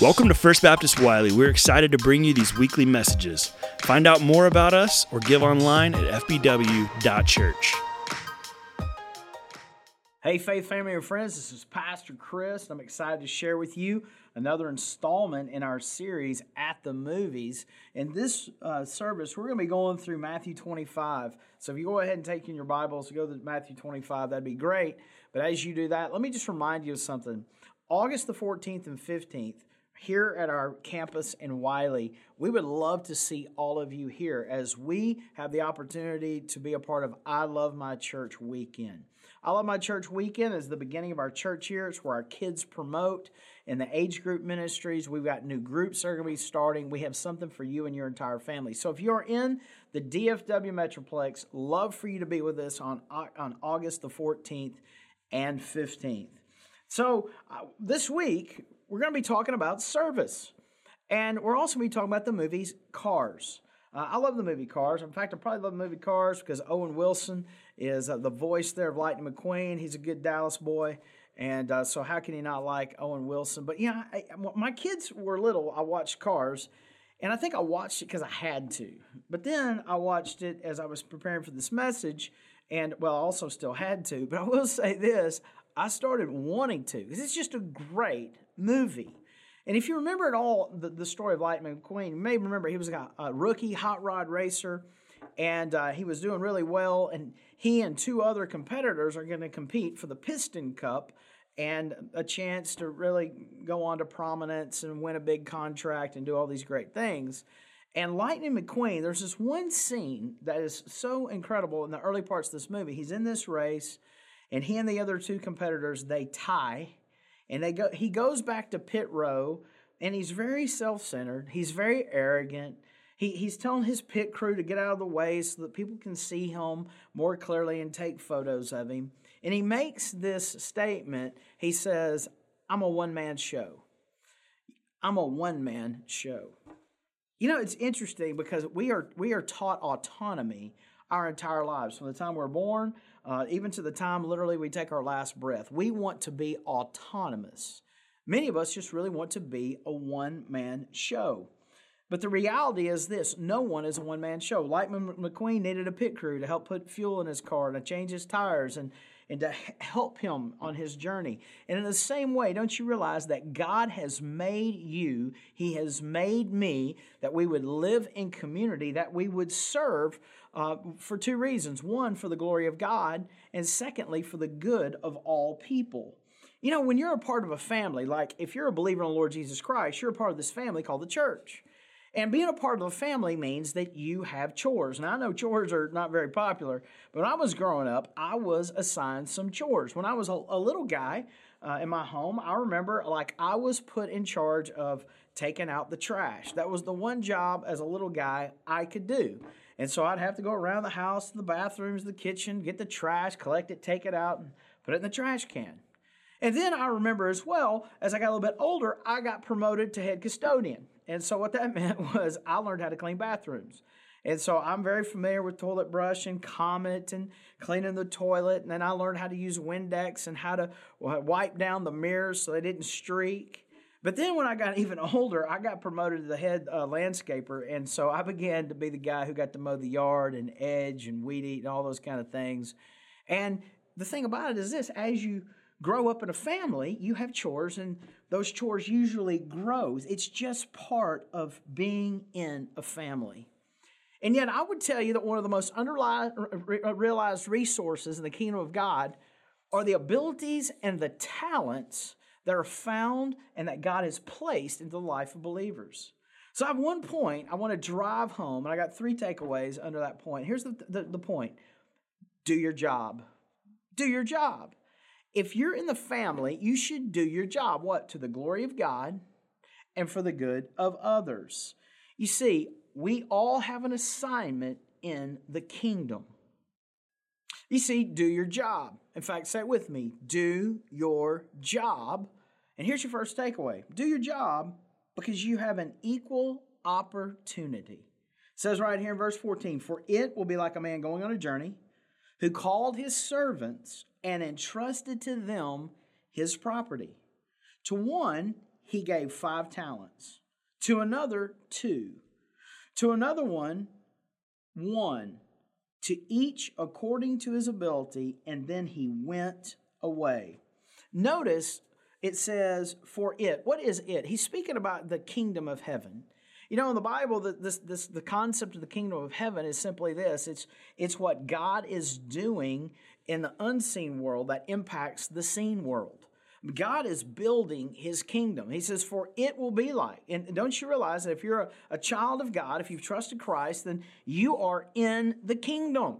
Welcome to First Baptist Wylie. We're excited to bring you these weekly messages. Find out more about us or give online at fbw.church. Hey, faith family and friends, this is Pastor Chris. I'm excited to share with you another installment in our series at the movies. In this uh, service, we're going to be going through Matthew 25. So if you go ahead and take in your Bibles, go to Matthew 25, that'd be great. But as you do that, let me just remind you of something. August the 14th and 15th, here at our campus in Wylie. We would love to see all of you here as we have the opportunity to be a part of I Love My Church Weekend. I Love My Church Weekend is the beginning of our church year. It's where our kids promote in the age group ministries. We've got new groups that are going to be starting. We have something for you and your entire family. So if you're in the DFW Metroplex, love for you to be with us on, on August the 14th and 15th. So uh, this week, we're going to be talking about service. And we're also going to be talking about the movies Cars. Uh, I love the movie Cars. In fact, I probably love the movie Cars because Owen Wilson is uh, the voice there of Lightning McQueen. He's a good Dallas boy. And uh, so, how can you not like Owen Wilson? But yeah, I, my kids were little. I watched Cars, and I think I watched it because I had to. But then I watched it as I was preparing for this message, and well, I also still had to. But I will say this I started wanting to because it's just a great movie. And if you remember at all the, the story of Lightning McQueen, you may remember he was a, a rookie hot rod racer and uh, he was doing really well. And he and two other competitors are going to compete for the Piston Cup and a chance to really go on to prominence and win a big contract and do all these great things. And Lightning McQueen, there's this one scene that is so incredible in the early parts of this movie. He's in this race, and he and the other two competitors they tie and they go he goes back to pit row and he's very self-centered. He's very arrogant. He, he's telling his pit crew to get out of the way so that people can see him more clearly and take photos of him. And he makes this statement. He says, I'm a one man show. I'm a one man show. You know, it's interesting because we are we are taught autonomy our entire lives. From the time we're born uh, even to the time literally we take our last breath. We want to be autonomous. Many of us just really want to be a one man show. But the reality is this no one is a one man show. Lightning McQueen needed a pit crew to help put fuel in his car and to change his tires and, and to help him on his journey. And in the same way, don't you realize that God has made you, He has made me, that we would live in community, that we would serve uh, for two reasons one, for the glory of God, and secondly, for the good of all people. You know, when you're a part of a family, like if you're a believer in the Lord Jesus Christ, you're a part of this family called the church. And being a part of a family means that you have chores. Now, I know chores are not very popular, but when I was growing up, I was assigned some chores. When I was a, a little guy uh, in my home, I remember like I was put in charge of taking out the trash. That was the one job as a little guy I could do. And so I'd have to go around the house, the bathrooms, the kitchen, get the trash, collect it, take it out, and put it in the trash can. And then I remember as well, as I got a little bit older, I got promoted to head custodian. And so what that meant was I learned how to clean bathrooms. And so I'm very familiar with toilet brush and Comet and cleaning the toilet. And then I learned how to use Windex and how to uh, wipe down the mirrors so they didn't streak. But then when I got even older, I got promoted to the head uh, landscaper, and so I began to be the guy who got to mow the yard and edge and weed eat and all those kind of things. And the thing about it is this: as you grow up in a family, you have chores, and those chores usually grow. It's just part of being in a family. And yet, I would tell you that one of the most unrealized resources in the kingdom of God are the abilities and the talents that are found and that God has placed into the life of believers. So I have one point I want to drive home, and I got three takeaways under that point. Here's the, the, the point do your job. Do your job. If you're in the family, you should do your job. What? To the glory of God and for the good of others. You see, we all have an assignment in the kingdom. You see, do your job. In fact, say it with me do your job. And here's your first takeaway do your job because you have an equal opportunity. It says right here in verse 14 For it will be like a man going on a journey who called his servants and entrusted to them his property. To one, he gave five talents. To another, two. To another one, one. To each according to his ability, and then he went away. Notice it says, for it. What is it? He's speaking about the kingdom of heaven. You know, in the Bible, the, this, this, the concept of the kingdom of heaven is simply this it's, it's what God is doing in the unseen world that impacts the seen world. God is building his kingdom. He says, For it will be like. And don't you realize that if you're a, a child of God, if you've trusted Christ, then you are in the kingdom.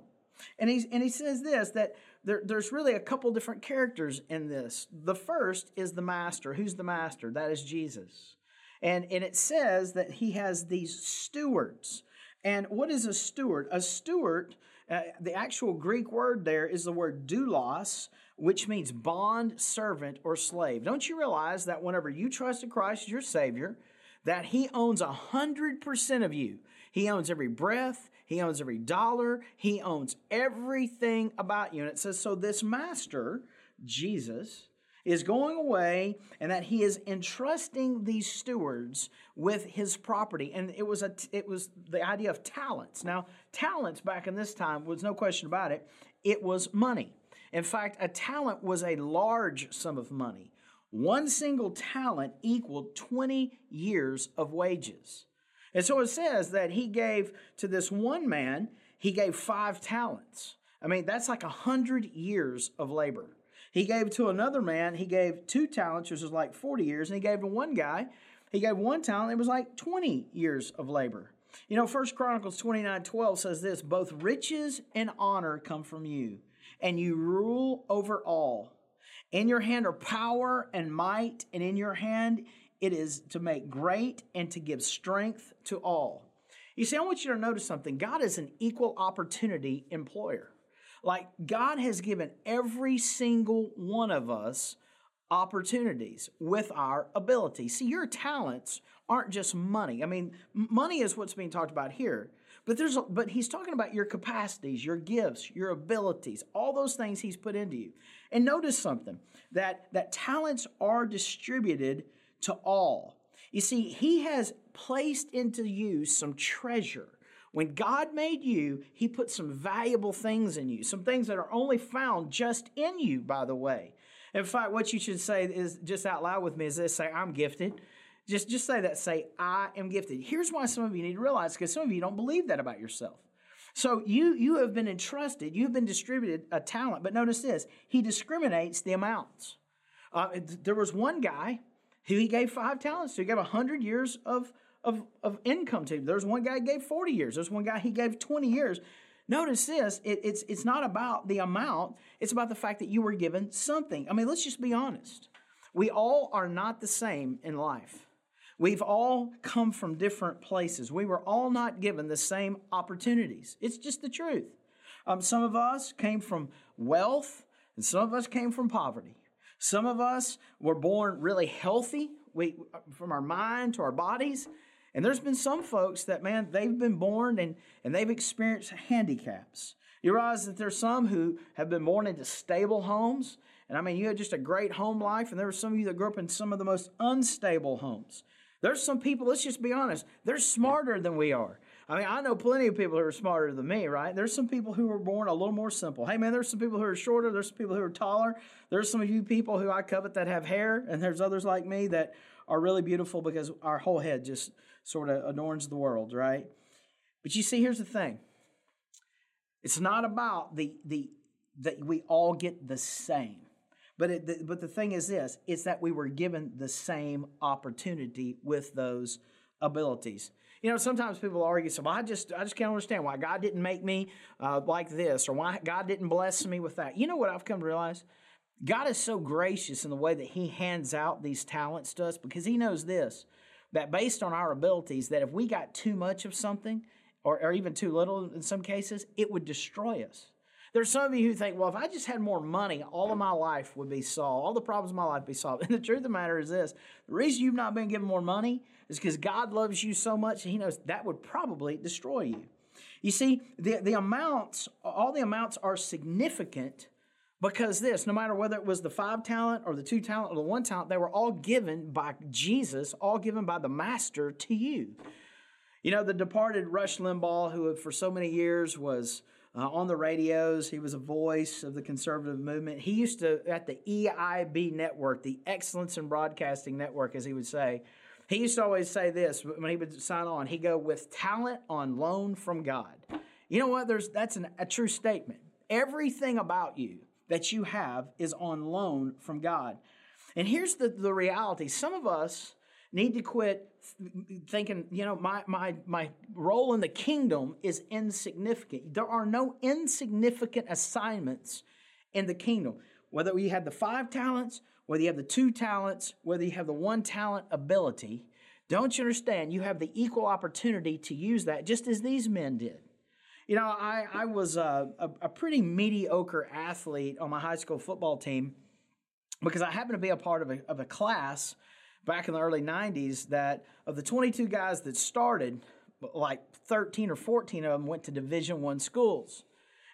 And, he's, and he says this that there, there's really a couple different characters in this. The first is the master. Who's the master? That is Jesus. And, and it says that he has these stewards. And what is a steward? A steward, uh, the actual Greek word there is the word doulos, which means bond, servant, or slave. Don't you realize that whenever you trusted Christ as your Savior, that He owns a hundred percent of you? He owns every breath, He owns every dollar, He owns everything about you. And it says, so this master, Jesus, is going away and that he is entrusting these stewards with his property and it was a it was the idea of talents now talents back in this time was no question about it it was money in fact, a talent was a large sum of money. One single talent equaled 20 years of wages. And so it says that he gave to this one man, he gave five talents. I mean, that's like a hundred years of labor. He gave to another man, he gave two talents, which was like 40 years, and he gave to one guy, he gave one talent, it was like 20 years of labor. You know, First Chronicles 29 12 says this both riches and honor come from you and you rule over all. In your hand are power and might, and in your hand it is to make great and to give strength to all. You see, I want you to notice something. God is an equal opportunity employer. Like, God has given every single one of us opportunities with our ability. See, your talents aren't just money. I mean, money is what's being talked about here. But there's but he's talking about your capacities, your gifts, your abilities, all those things he's put into you. And notice something that that talents are distributed to all. You see, he has placed into you some treasure. When God made you, he put some valuable things in you, some things that are only found just in you, by the way. In fact, what you should say is just out loud with me is this say, I'm gifted. Just, just say that. Say, I am gifted. Here's why some of you need to realize because some of you don't believe that about yourself. So you you have been entrusted, you have been distributed a talent, but notice this: he discriminates the amounts. Uh, there was one guy who he gave five talents to. He gave hundred years of, of of income to. There's one guy gave forty years. There's one guy he gave twenty years. Notice this: it, it's it's not about the amount; it's about the fact that you were given something. I mean, let's just be honest. We all are not the same in life. We've all come from different places. We were all not given the same opportunities. It's just the truth. Um, some of us came from wealth, and some of us came from poverty. Some of us were born really healthy we, from our mind to our bodies. And there's been some folks that, man, they've been born and, and they've experienced handicaps. You realize that there's some who have been born into stable homes. And I mean, you had just a great home life, and there were some of you that grew up in some of the most unstable homes. There's some people, let's just be honest, they're smarter than we are. I mean, I know plenty of people who are smarter than me, right? There's some people who were born a little more simple. Hey, man, there's some people who are shorter. There's some people who are taller. There's some of you people who I covet that have hair, and there's others like me that are really beautiful because our whole head just sort of adorns the world, right? But you see, here's the thing. It's not about the the that we all get the same. But, it, but the thing is this, it's that we were given the same opportunity with those abilities. You know, sometimes people argue, so well, I just, I just can't understand why God didn't make me uh, like this or why God didn't bless me with that. You know what I've come to realize? God is so gracious in the way that He hands out these talents to us because He knows this that based on our abilities, that if we got too much of something, or, or even too little in some cases, it would destroy us. There's some of you who think, well, if I just had more money, all of my life would be solved. All the problems of my life would be solved. And the truth of the matter is this the reason you've not been given more money is because God loves you so much, He knows that would probably destroy you. You see, the, the amounts, all the amounts are significant, Because this, no matter whether it was the five talent or the two talent or the one talent, they were all given by Jesus, all given by the master to you. You know, the departed Rush Limbaugh, who for so many years was uh, on the radios, he was a voice of the conservative movement. He used to, at the EIB network, the Excellence in Broadcasting Network, as he would say, he used to always say this when he would sign on. He'd go, with talent on loan from God. You know what? There's, that's an, a true statement. Everything about you that you have is on loan from God. And here's the, the reality some of us need to quit thinking, you know, my, my, my role in the kingdom is insignificant. There are no insignificant assignments in the kingdom. Whether you have the five talents, whether you have the two talents, whether you have the one talent ability, don't you understand? You have the equal opportunity to use that just as these men did. You know, I, I was a, a, a pretty mediocre athlete on my high school football team because I happened to be a part of a, of a class back in the early 90s that of the 22 guys that started, like 13 or 14 of them went to Division One schools.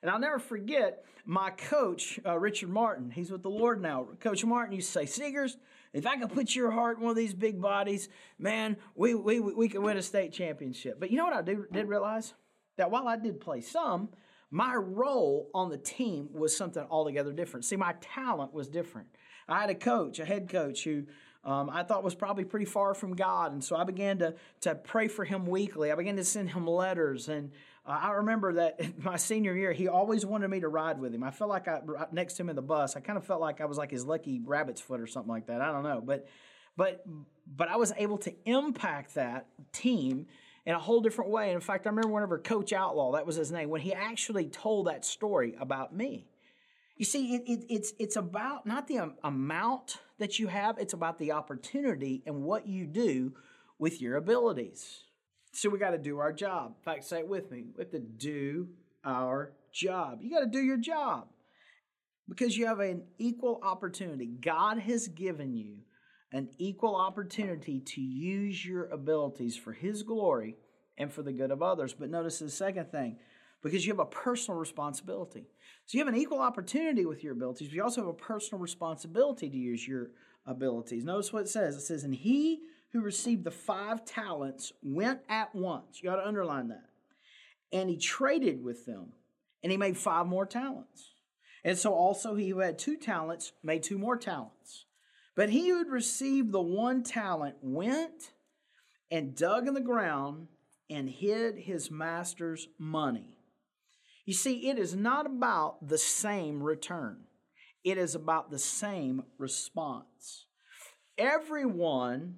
And I'll never forget my coach, uh, Richard Martin. He's with the Lord now. Coach Martin used to say, Seegers, if I could put your heart in one of these big bodies, man, we, we, we could win a state championship. But you know what I did realize? that while I did play some, my role on the team was something altogether different. See, my talent was different. I had a coach, a head coach, who um, I thought was probably pretty far from God. And so I began to, to pray for him weekly. I began to send him letters. And uh, I remember that my senior year, he always wanted me to ride with him. I felt like I, next to him in the bus, I kind of felt like I was like his lucky rabbit's foot or something like that. I don't know. But, but, but I was able to impact that team in a whole different way. In fact, I remember whenever Coach Outlaw, that was his name, when he actually told that story about me. You see, it, it, it's, it's about not the amount that you have, it's about the opportunity and what you do with your abilities. So we got to do our job. In fact, say it with me. We have to do our job. You got to do your job because you have an equal opportunity. God has given you an equal opportunity to use your abilities for His glory and for the good of others. But notice the second thing because you have a personal responsibility. So you have an equal opportunity with your abilities, but you also have a personal responsibility to use your abilities. Notice what it says it says, And he who received the five talents went at once. You got to underline that. And he traded with them, and he made five more talents. And so also he who had two talents made two more talents. But he who had received the one talent went and dug in the ground and hid his master's money. You see, it is not about the same return, it is about the same response. Everyone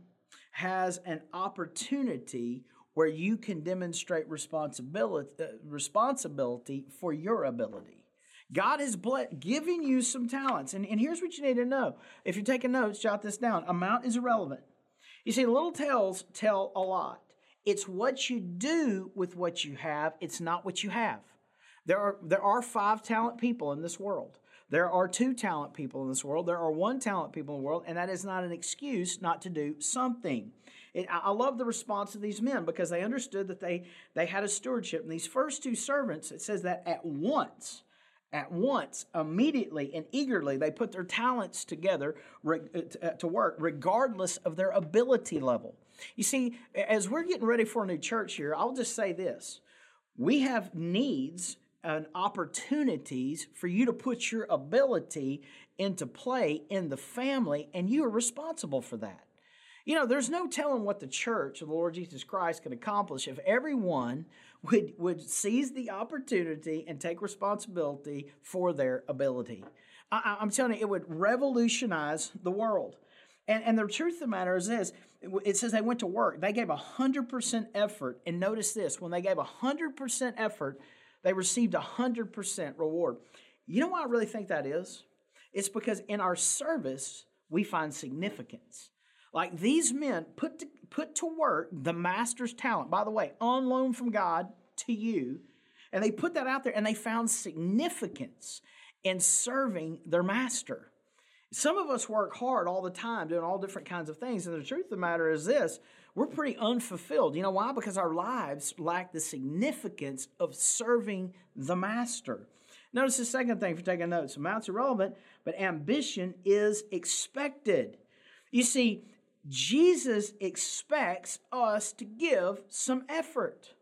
has an opportunity where you can demonstrate responsibility, uh, responsibility for your ability. God has ble- given you some talents. And, and here's what you need to know. If you're taking notes, jot this down. Amount is irrelevant. You see, little tells tell a lot. It's what you do with what you have, it's not what you have. There are, there are five talent people in this world. There are two talent people in this world. There are one talent people in the world, and that is not an excuse not to do something. It, I love the response of these men because they understood that they, they had a stewardship. And these first two servants, it says that at once, at once, immediately, and eagerly, they put their talents together uh, uh, to work, regardless of their ability level. You see, as we're getting ready for a new church here, I'll just say this we have needs and opportunities for you to put your ability into play in the family, and you are responsible for that. You know, there's no telling what the church of the Lord Jesus Christ can accomplish if everyone would, would seize the opportunity and take responsibility for their ability. I, am telling you, it would revolutionize the world. And, and the truth of the matter is this it says they went to work. They gave 100% effort. And notice this when they gave 100% effort, they received 100% reward. You know why I really think that is? It's because in our service, we find significance. Like these men put to, put to work the master's talent, by the way, on loan from God to you, and they put that out there and they found significance in serving their master. Some of us work hard all the time doing all different kinds of things, and the truth of the matter is this we're pretty unfulfilled. You know why? Because our lives lack the significance of serving the master. Notice the second thing for taking notes. Amounts irrelevant, but ambition is expected. You see, Jesus expects us to give some effort.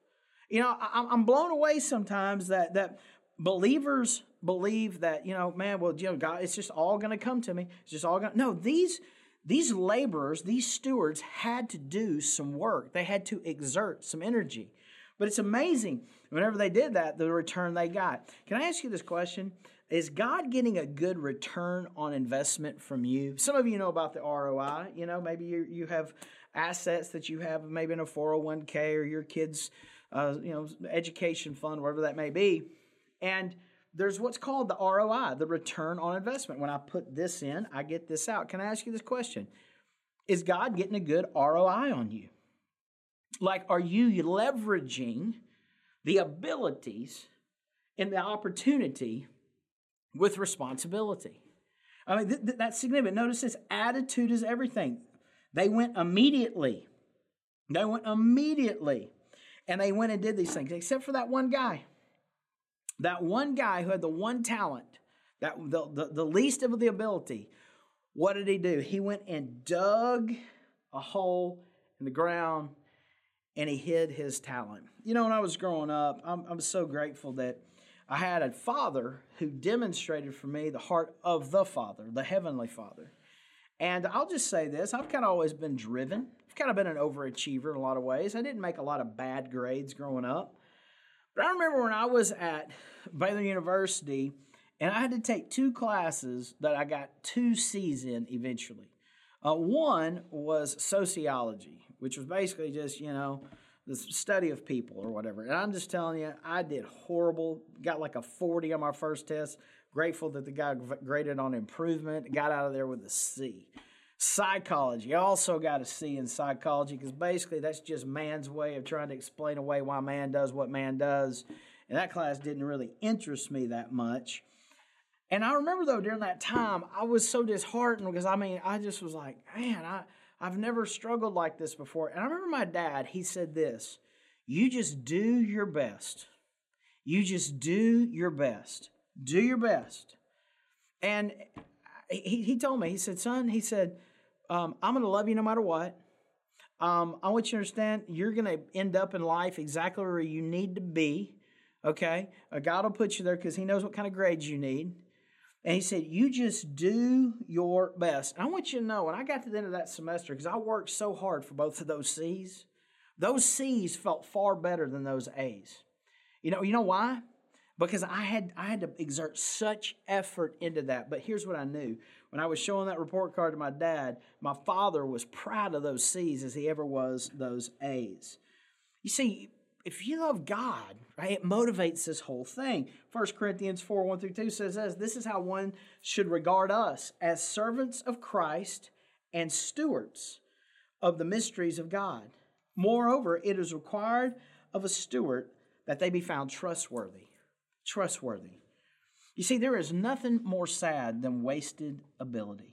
You know, I'm blown away sometimes that that believers believe that you know, man, well, you know, God, it's just all going to come to me. It's just all going. No, these these laborers, these stewards, had to do some work. They had to exert some energy. But it's amazing whenever they did that, the return they got. Can I ask you this question? Is God getting a good return on investment from you? Some of you know about the ROI. You know, maybe you, you have assets that you have, maybe in a 401k or your kids' uh, you know, education fund, whatever that may be. And there's what's called the ROI, the return on investment. When I put this in, I get this out. Can I ask you this question? Is God getting a good ROI on you? Like, are you leveraging the abilities and the opportunity with responsibility? I mean, th- th- that's significant. Notice this attitude is everything. They went immediately. They went immediately. And they went and did these things, except for that one guy. That one guy who had the one talent, that the, the, the least of the ability. What did he do? He went and dug a hole in the ground and he hid his talent. You know, when I was growing up, I'm, I'm so grateful that I had a father who demonstrated for me the heart of the Father, the Heavenly Father. And I'll just say this I've kind of always been driven. I've kind of been an overachiever in a lot of ways. I didn't make a lot of bad grades growing up. But I remember when I was at Baylor University and I had to take two classes that I got two C's in eventually. Uh, one was sociology, which was basically just, you know, the study of people or whatever. And I'm just telling you, I did horrible. Got like a 40 on my first test. Grateful that the guy graded on improvement. Got out of there with a C. Psychology. Also got a C in psychology because basically that's just man's way of trying to explain away why man does what man does. And that class didn't really interest me that much. And I remember though during that time, I was so disheartened because I mean, I just was like, man, I, I've never struggled like this before. And I remember my dad, he said this You just do your best. You just do your best. Do your best. And he, he told me, he said, son, he said, um, I'm going to love you no matter what. Um, I want you to understand you're going to end up in life exactly where you need to be. Okay? God will put you there because He knows what kind of grades you need. And he said, You just do your best. And I want you to know, when I got to the end of that semester, because I worked so hard for both of those C's, those C's felt far better than those A's. You know, you know why? Because I had I had to exert such effort into that. But here's what I knew. When I was showing that report card to my dad, my father was proud of those C's as he ever was those A's. You see, if you love God, right, it motivates this whole thing. 1 Corinthians 4 1 through 2 says this this is how one should regard us as servants of Christ and stewards of the mysteries of God. Moreover, it is required of a steward that they be found trustworthy. Trustworthy. You see, there is nothing more sad than wasted ability.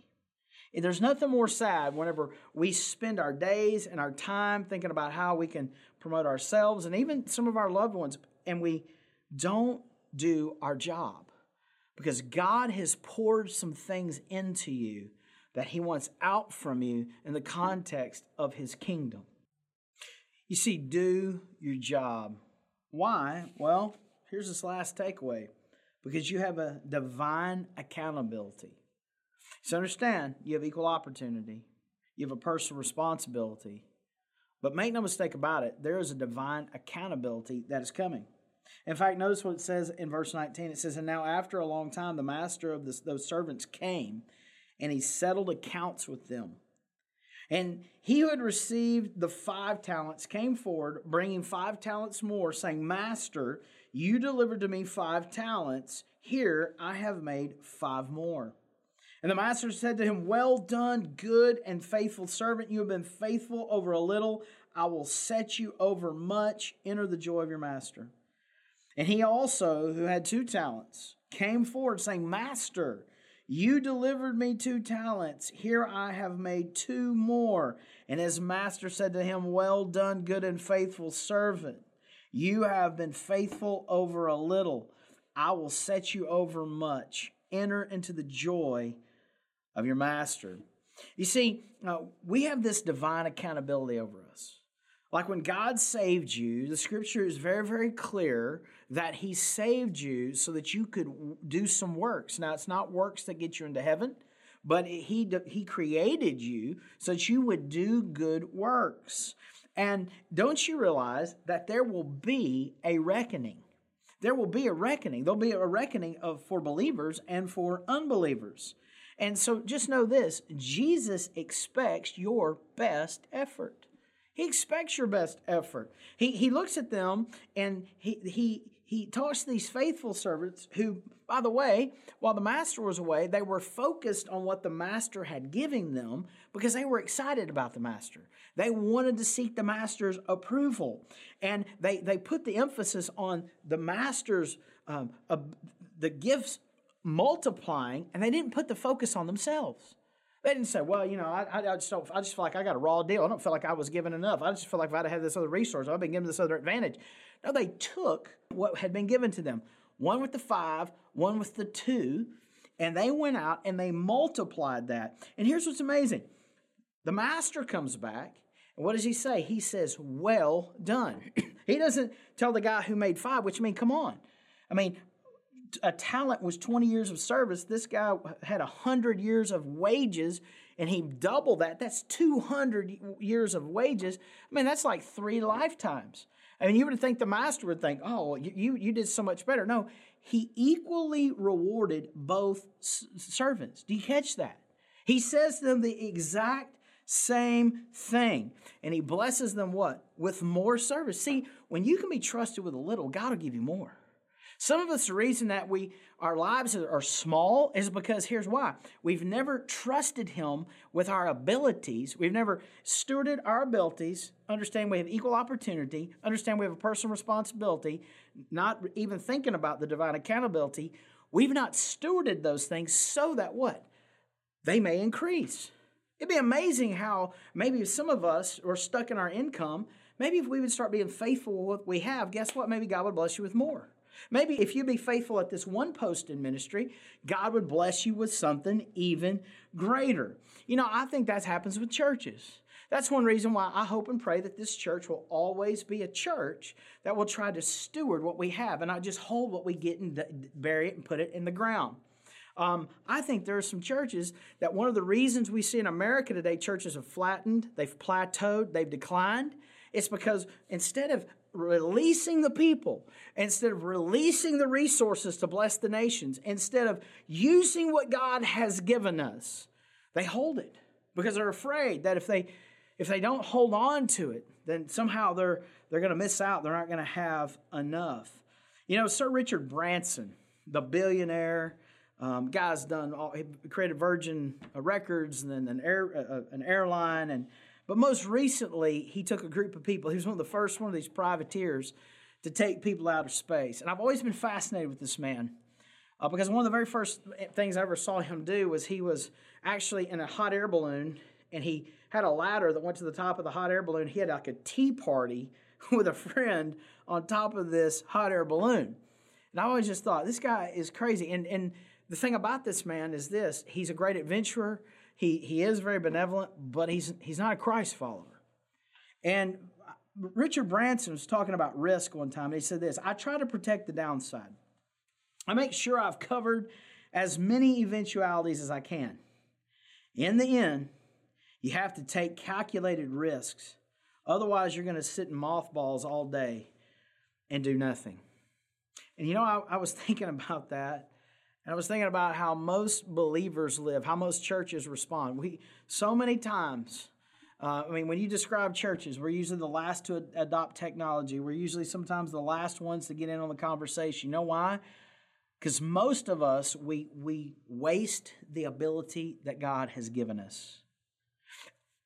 There's nothing more sad whenever we spend our days and our time thinking about how we can promote ourselves and even some of our loved ones, and we don't do our job because God has poured some things into you that He wants out from you in the context of His kingdom. You see, do your job. Why? Well, here's this last takeaway because you have a divine accountability. So understand, you have equal opportunity, you have a personal responsibility. But make no mistake about it, there is a divine accountability that is coming. In fact, notice what it says in verse 19. It says, And now after a long time, the master of this, those servants came, and he settled accounts with them. And he who had received the five talents came forward, bringing five talents more, saying, Master, you delivered to me five talents. Here I have made five more. And the master said to him, Well done, good and faithful servant. You have been faithful over a little. I will set you over much. Enter the joy of your master. And he also, who had two talents, came forward, saying, Master, you delivered me two talents. Here I have made two more. And his master said to him, Well done, good and faithful servant. You have been faithful over a little. I will set you over much. Enter into the joy of your master. You see, uh, we have this divine accountability over us. Like when God saved you, the scripture is very, very clear that He saved you so that you could do some works. Now, it's not works that get you into heaven, but He, he created you so that you would do good works. And don't you realize that there will be a reckoning? There will be a reckoning. There'll be a reckoning of for believers and for unbelievers. And so just know this Jesus expects your best effort. He expects your best effort. He, he looks at them and he, he, he talks to these faithful servants who, by the way, while the master was away, they were focused on what the master had given them because they were excited about the master. They wanted to seek the master's approval. And they, they put the emphasis on the master's, um, uh, the gifts multiplying, and they didn't put the focus on themselves. They didn't say, well, you know, I, I, just don't, I just feel like I got a raw deal. I don't feel like I was given enough. I just feel like if I'd had this other resource, I've been given this other advantage. No, they took what had been given to them one with the five, one with the two, and they went out and they multiplied that. And here's what's amazing the master comes back, and what does he say? He says, Well done. he doesn't tell the guy who made five, which I mean, come on. I mean, a talent was 20 years of service. This guy had 100 years of wages and he doubled that. That's 200 years of wages. I mean, that's like three lifetimes. I mean, you would think the master would think, oh, you, you did so much better. No, he equally rewarded both servants. Do you catch that? He says to them the exact same thing. And he blesses them what? With more service. See, when you can be trusted with a little, God will give you more. Some of us, the reason that we our lives are small is because here's why. We've never trusted him with our abilities. We've never stewarded our abilities, understand we have equal opportunity, understand we have a personal responsibility, not even thinking about the divine accountability. We've not stewarded those things so that what? They may increase. It'd be amazing how maybe some of us are stuck in our income, maybe if we would start being faithful with what we have, guess what? Maybe God would bless you with more. Maybe if you'd be faithful at this one post in ministry, God would bless you with something even greater. You know, I think that happens with churches. That's one reason why I hope and pray that this church will always be a church that will try to steward what we have and not just hold what we get and bury it and put it in the ground. Um, I think there are some churches that one of the reasons we see in America today churches have flattened, they've plateaued, they've declined. It's because instead of releasing the people, instead of releasing the resources to bless the nations, instead of using what God has given us, they hold it because they're afraid that if they if they don't hold on to it, then somehow they're they're going to miss out. They're not going to have enough. You know, Sir Richard Branson, the billionaire, um, guy's done all, he created Virgin Records and then an air uh, uh an airline and but most recently, he took a group of people. He was one of the first one of these privateers to take people out of space. And I've always been fascinated with this man uh, because one of the very first things I ever saw him do was he was actually in a hot air balloon and he had a ladder that went to the top of the hot air balloon. He had like a tea party with a friend on top of this hot air balloon. And I always just thought, this guy is crazy. And, and the thing about this man is this he's a great adventurer. He, he is very benevolent, but he's, he's not a Christ follower. And Richard Branson was talking about risk one time. And he said this I try to protect the downside. I make sure I've covered as many eventualities as I can. In the end, you have to take calculated risks. Otherwise, you're going to sit in mothballs all day and do nothing. And you know, I, I was thinking about that and I was thinking about how most believers live, how most churches respond. We so many times, uh, I mean, when you describe churches, we're usually the last to adopt technology. We're usually sometimes the last ones to get in on the conversation. You know why? Because most of us we we waste the ability that God has given us.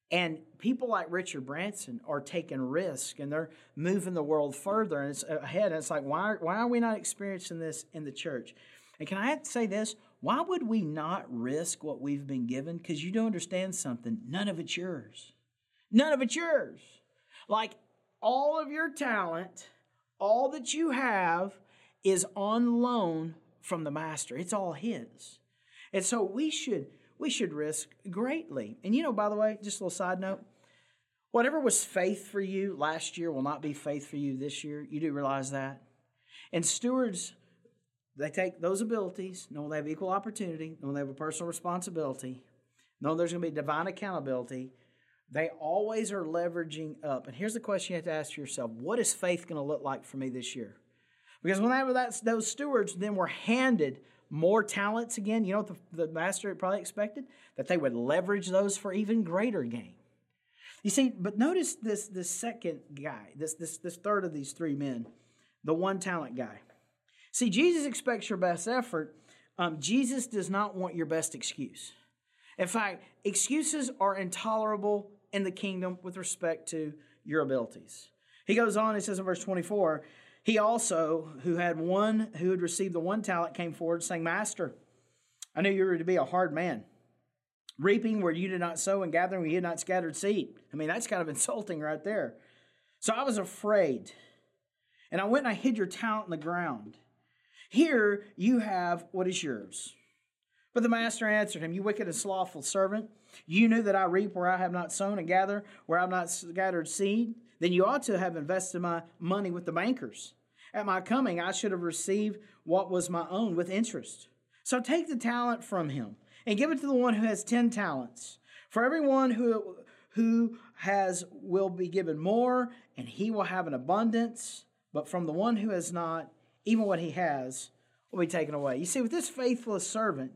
And people like Richard Branson are taking risk and they're moving the world further and it's ahead. And it's like, why, why are we not experiencing this in the church? And can I say this? Why would we not risk what we've been given? Because you don't understand something. None of it's yours. None of it's yours. Like all of your talent, all that you have is on loan from the master. It's all his. And so we should we should risk greatly. And you know, by the way, just a little side note, whatever was faith for you last year will not be faith for you this year. You do realize that? And stewards, they take those abilities, know they have equal opportunity, know they have a personal responsibility, know there's going to be divine accountability. They always are leveraging up. And here's the question you have to ask yourself What is faith going to look like for me this year? Because whenever that's, those stewards then were handed more talents again, you know what the, the master probably expected? That they would leverage those for even greater gain. You see, but notice this, this second guy, this, this, this third of these three men, the one talent guy. See, Jesus expects your best effort. Um, Jesus does not want your best excuse. In fact, excuses are intolerable in the kingdom with respect to your abilities. He goes on, he says in verse 24, he also, who had one, who had received the one talent, came forward saying, Master, I knew you were to be a hard man, reaping where you did not sow and gathering where you had not scattered seed. I mean, that's kind of insulting right there. So I was afraid, and I went and I hid your talent in the ground. Here you have what is yours. But the master answered him, You wicked and slothful servant, you knew that I reap where I have not sown and gather where I have not scattered seed. Then you ought to have invested my money with the bankers at my coming, I should have received what was my own with interest. So take the talent from him and give it to the one who has 10 talents. For everyone who, who has will be given more, and he will have an abundance. But from the one who has not, even what he has will be taken away. You see, with this faithless servant,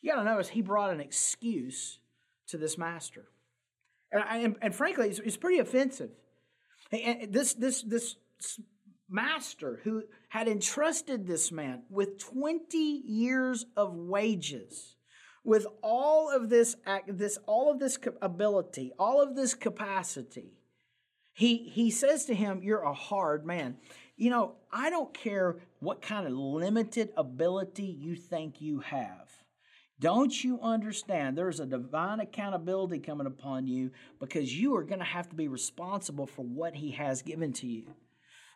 you got to notice he brought an excuse to this master. And, and, and frankly, it's, it's, pretty offensive. And this, this, this master who had entrusted this man with 20 years of wages with all of this this all of this ability all of this capacity he he says to him you're a hard man you know i don't care what kind of limited ability you think you have don't you understand there's a divine accountability coming upon you because you are going to have to be responsible for what he has given to you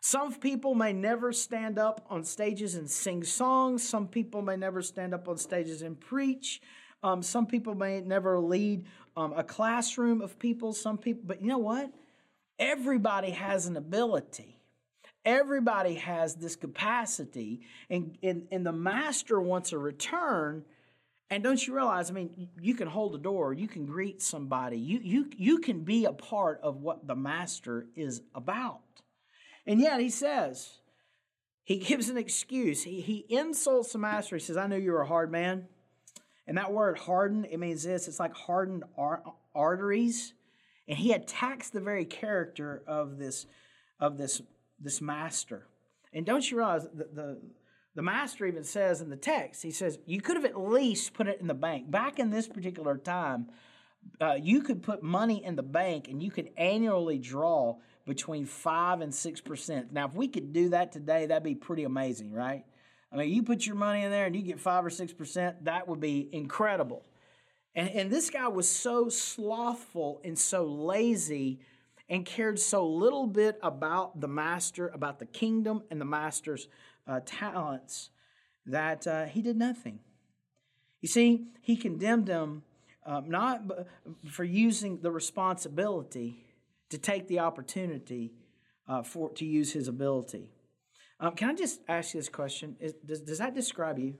some people may never stand up on stages and sing songs. Some people may never stand up on stages and preach. Um, some people may never lead um, a classroom of people. Some people, but you know what? Everybody has an ability. Everybody has this capacity, and, and, and the master wants a return. And don't you realize? I mean, you can hold a door, you can greet somebody, you you you can be a part of what the master is about. And yet he says, he gives an excuse. He, he insults the master. He says, I knew you were a hard man. And that word hardened, it means this it's like hardened ar- arteries. And he attacks the very character of this, of this, this master. And don't you realize that the, the master even says in the text, he says, you could have at least put it in the bank. Back in this particular time, uh, you could put money in the bank and you could annually draw between 5 and 6%. Now, if we could do that today, that'd be pretty amazing, right? I mean, you put your money in there and you get 5 or 6%, that would be incredible. And, and this guy was so slothful and so lazy and cared so little bit about the master, about the kingdom and the master's uh, talents that uh, he did nothing. You see, he condemned them uh, not for using the responsibility, to take the opportunity uh, for to use his ability. Um, can I just ask you this question? Is, does, does that describe you?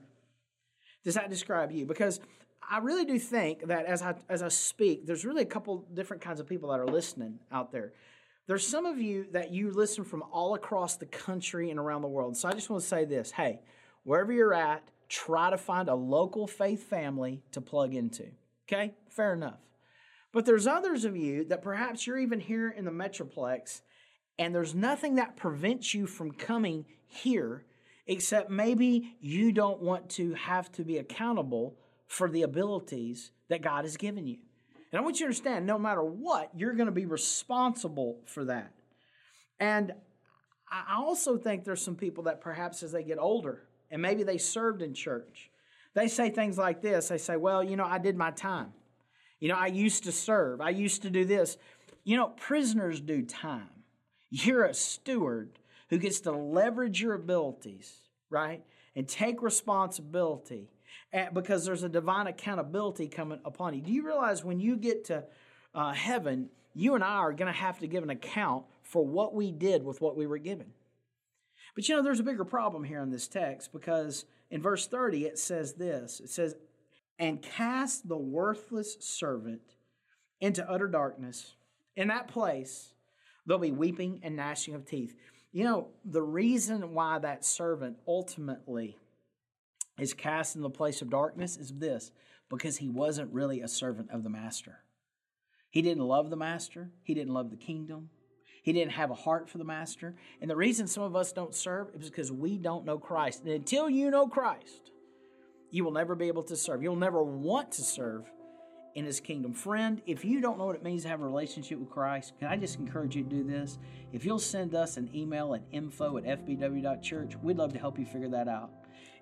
Does that describe you? Because I really do think that as I as I speak, there's really a couple different kinds of people that are listening out there. There's some of you that you listen from all across the country and around the world. So I just want to say this: Hey, wherever you're at, try to find a local faith family to plug into. Okay, fair enough. But there's others of you that perhaps you're even here in the Metroplex and there's nothing that prevents you from coming here except maybe you don't want to have to be accountable for the abilities that God has given you. And I want you to understand no matter what, you're going to be responsible for that. And I also think there's some people that perhaps as they get older and maybe they served in church, they say things like this. They say, Well, you know, I did my time. You know, I used to serve, I used to do this. You know, prisoners do time. You're a steward who gets to leverage your abilities, right? And take responsibility because there's a divine accountability coming upon you. Do you realize when you get to uh, heaven, you and I are going to have to give an account for what we did with what we were given? But you know, there's a bigger problem here in this text because in verse 30 it says this it says, And cast the worthless servant into utter darkness. In that place, there'll be weeping and gnashing of teeth. You know, the reason why that servant ultimately is cast in the place of darkness is this because he wasn't really a servant of the master. He didn't love the master, he didn't love the kingdom, he didn't have a heart for the master. And the reason some of us don't serve is because we don't know Christ. And until you know Christ, you will never be able to serve. You'll never want to serve in his kingdom. Friend, if you don't know what it means to have a relationship with Christ, can I just encourage you to do this? If you'll send us an email at info at fbw.church, we'd love to help you figure that out.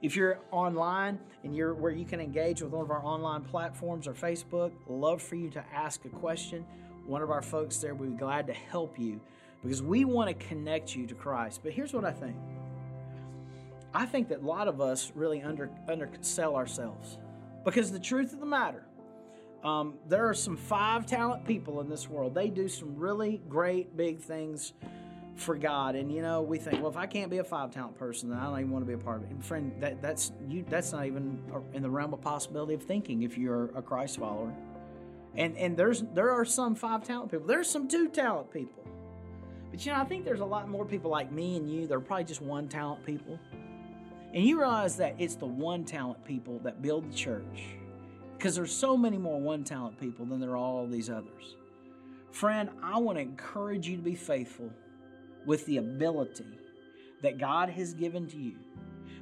If you're online and you're where you can engage with one of our online platforms or Facebook, love for you to ask a question. One of our folks there would be glad to help you because we want to connect you to Christ. But here's what I think. I think that a lot of us really under undersell ourselves. Because the truth of the matter, um, there are some five talent people in this world. They do some really great big things for God. And you know, we think, well, if I can't be a five talent person, then I don't even want to be a part of it. And friend, that, that's you. That's not even in the realm of possibility of thinking if you're a Christ follower. And and there's there are some five talent people. There's some two talent people. But you know, I think there's a lot more people like me and you. They're probably just one talent people. And you realize that it's the one talent people that build the church. Because there's so many more one talent people than there are all these others. Friend, I want to encourage you to be faithful with the ability that God has given to you,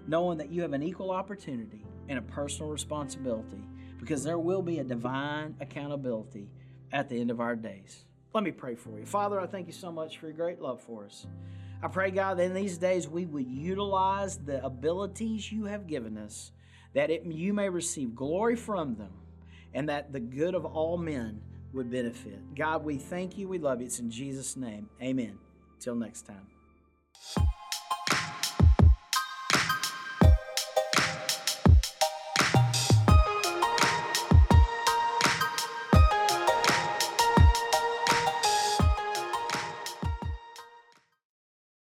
knowing that you have an equal opportunity and a personal responsibility because there will be a divine accountability at the end of our days. Let me pray for you. Father, I thank you so much for your great love for us. I pray, God, that in these days we would utilize the abilities you have given us, that it, you may receive glory from them, and that the good of all men would benefit. God, we thank you. We love you. It's in Jesus' name. Amen. Till next time.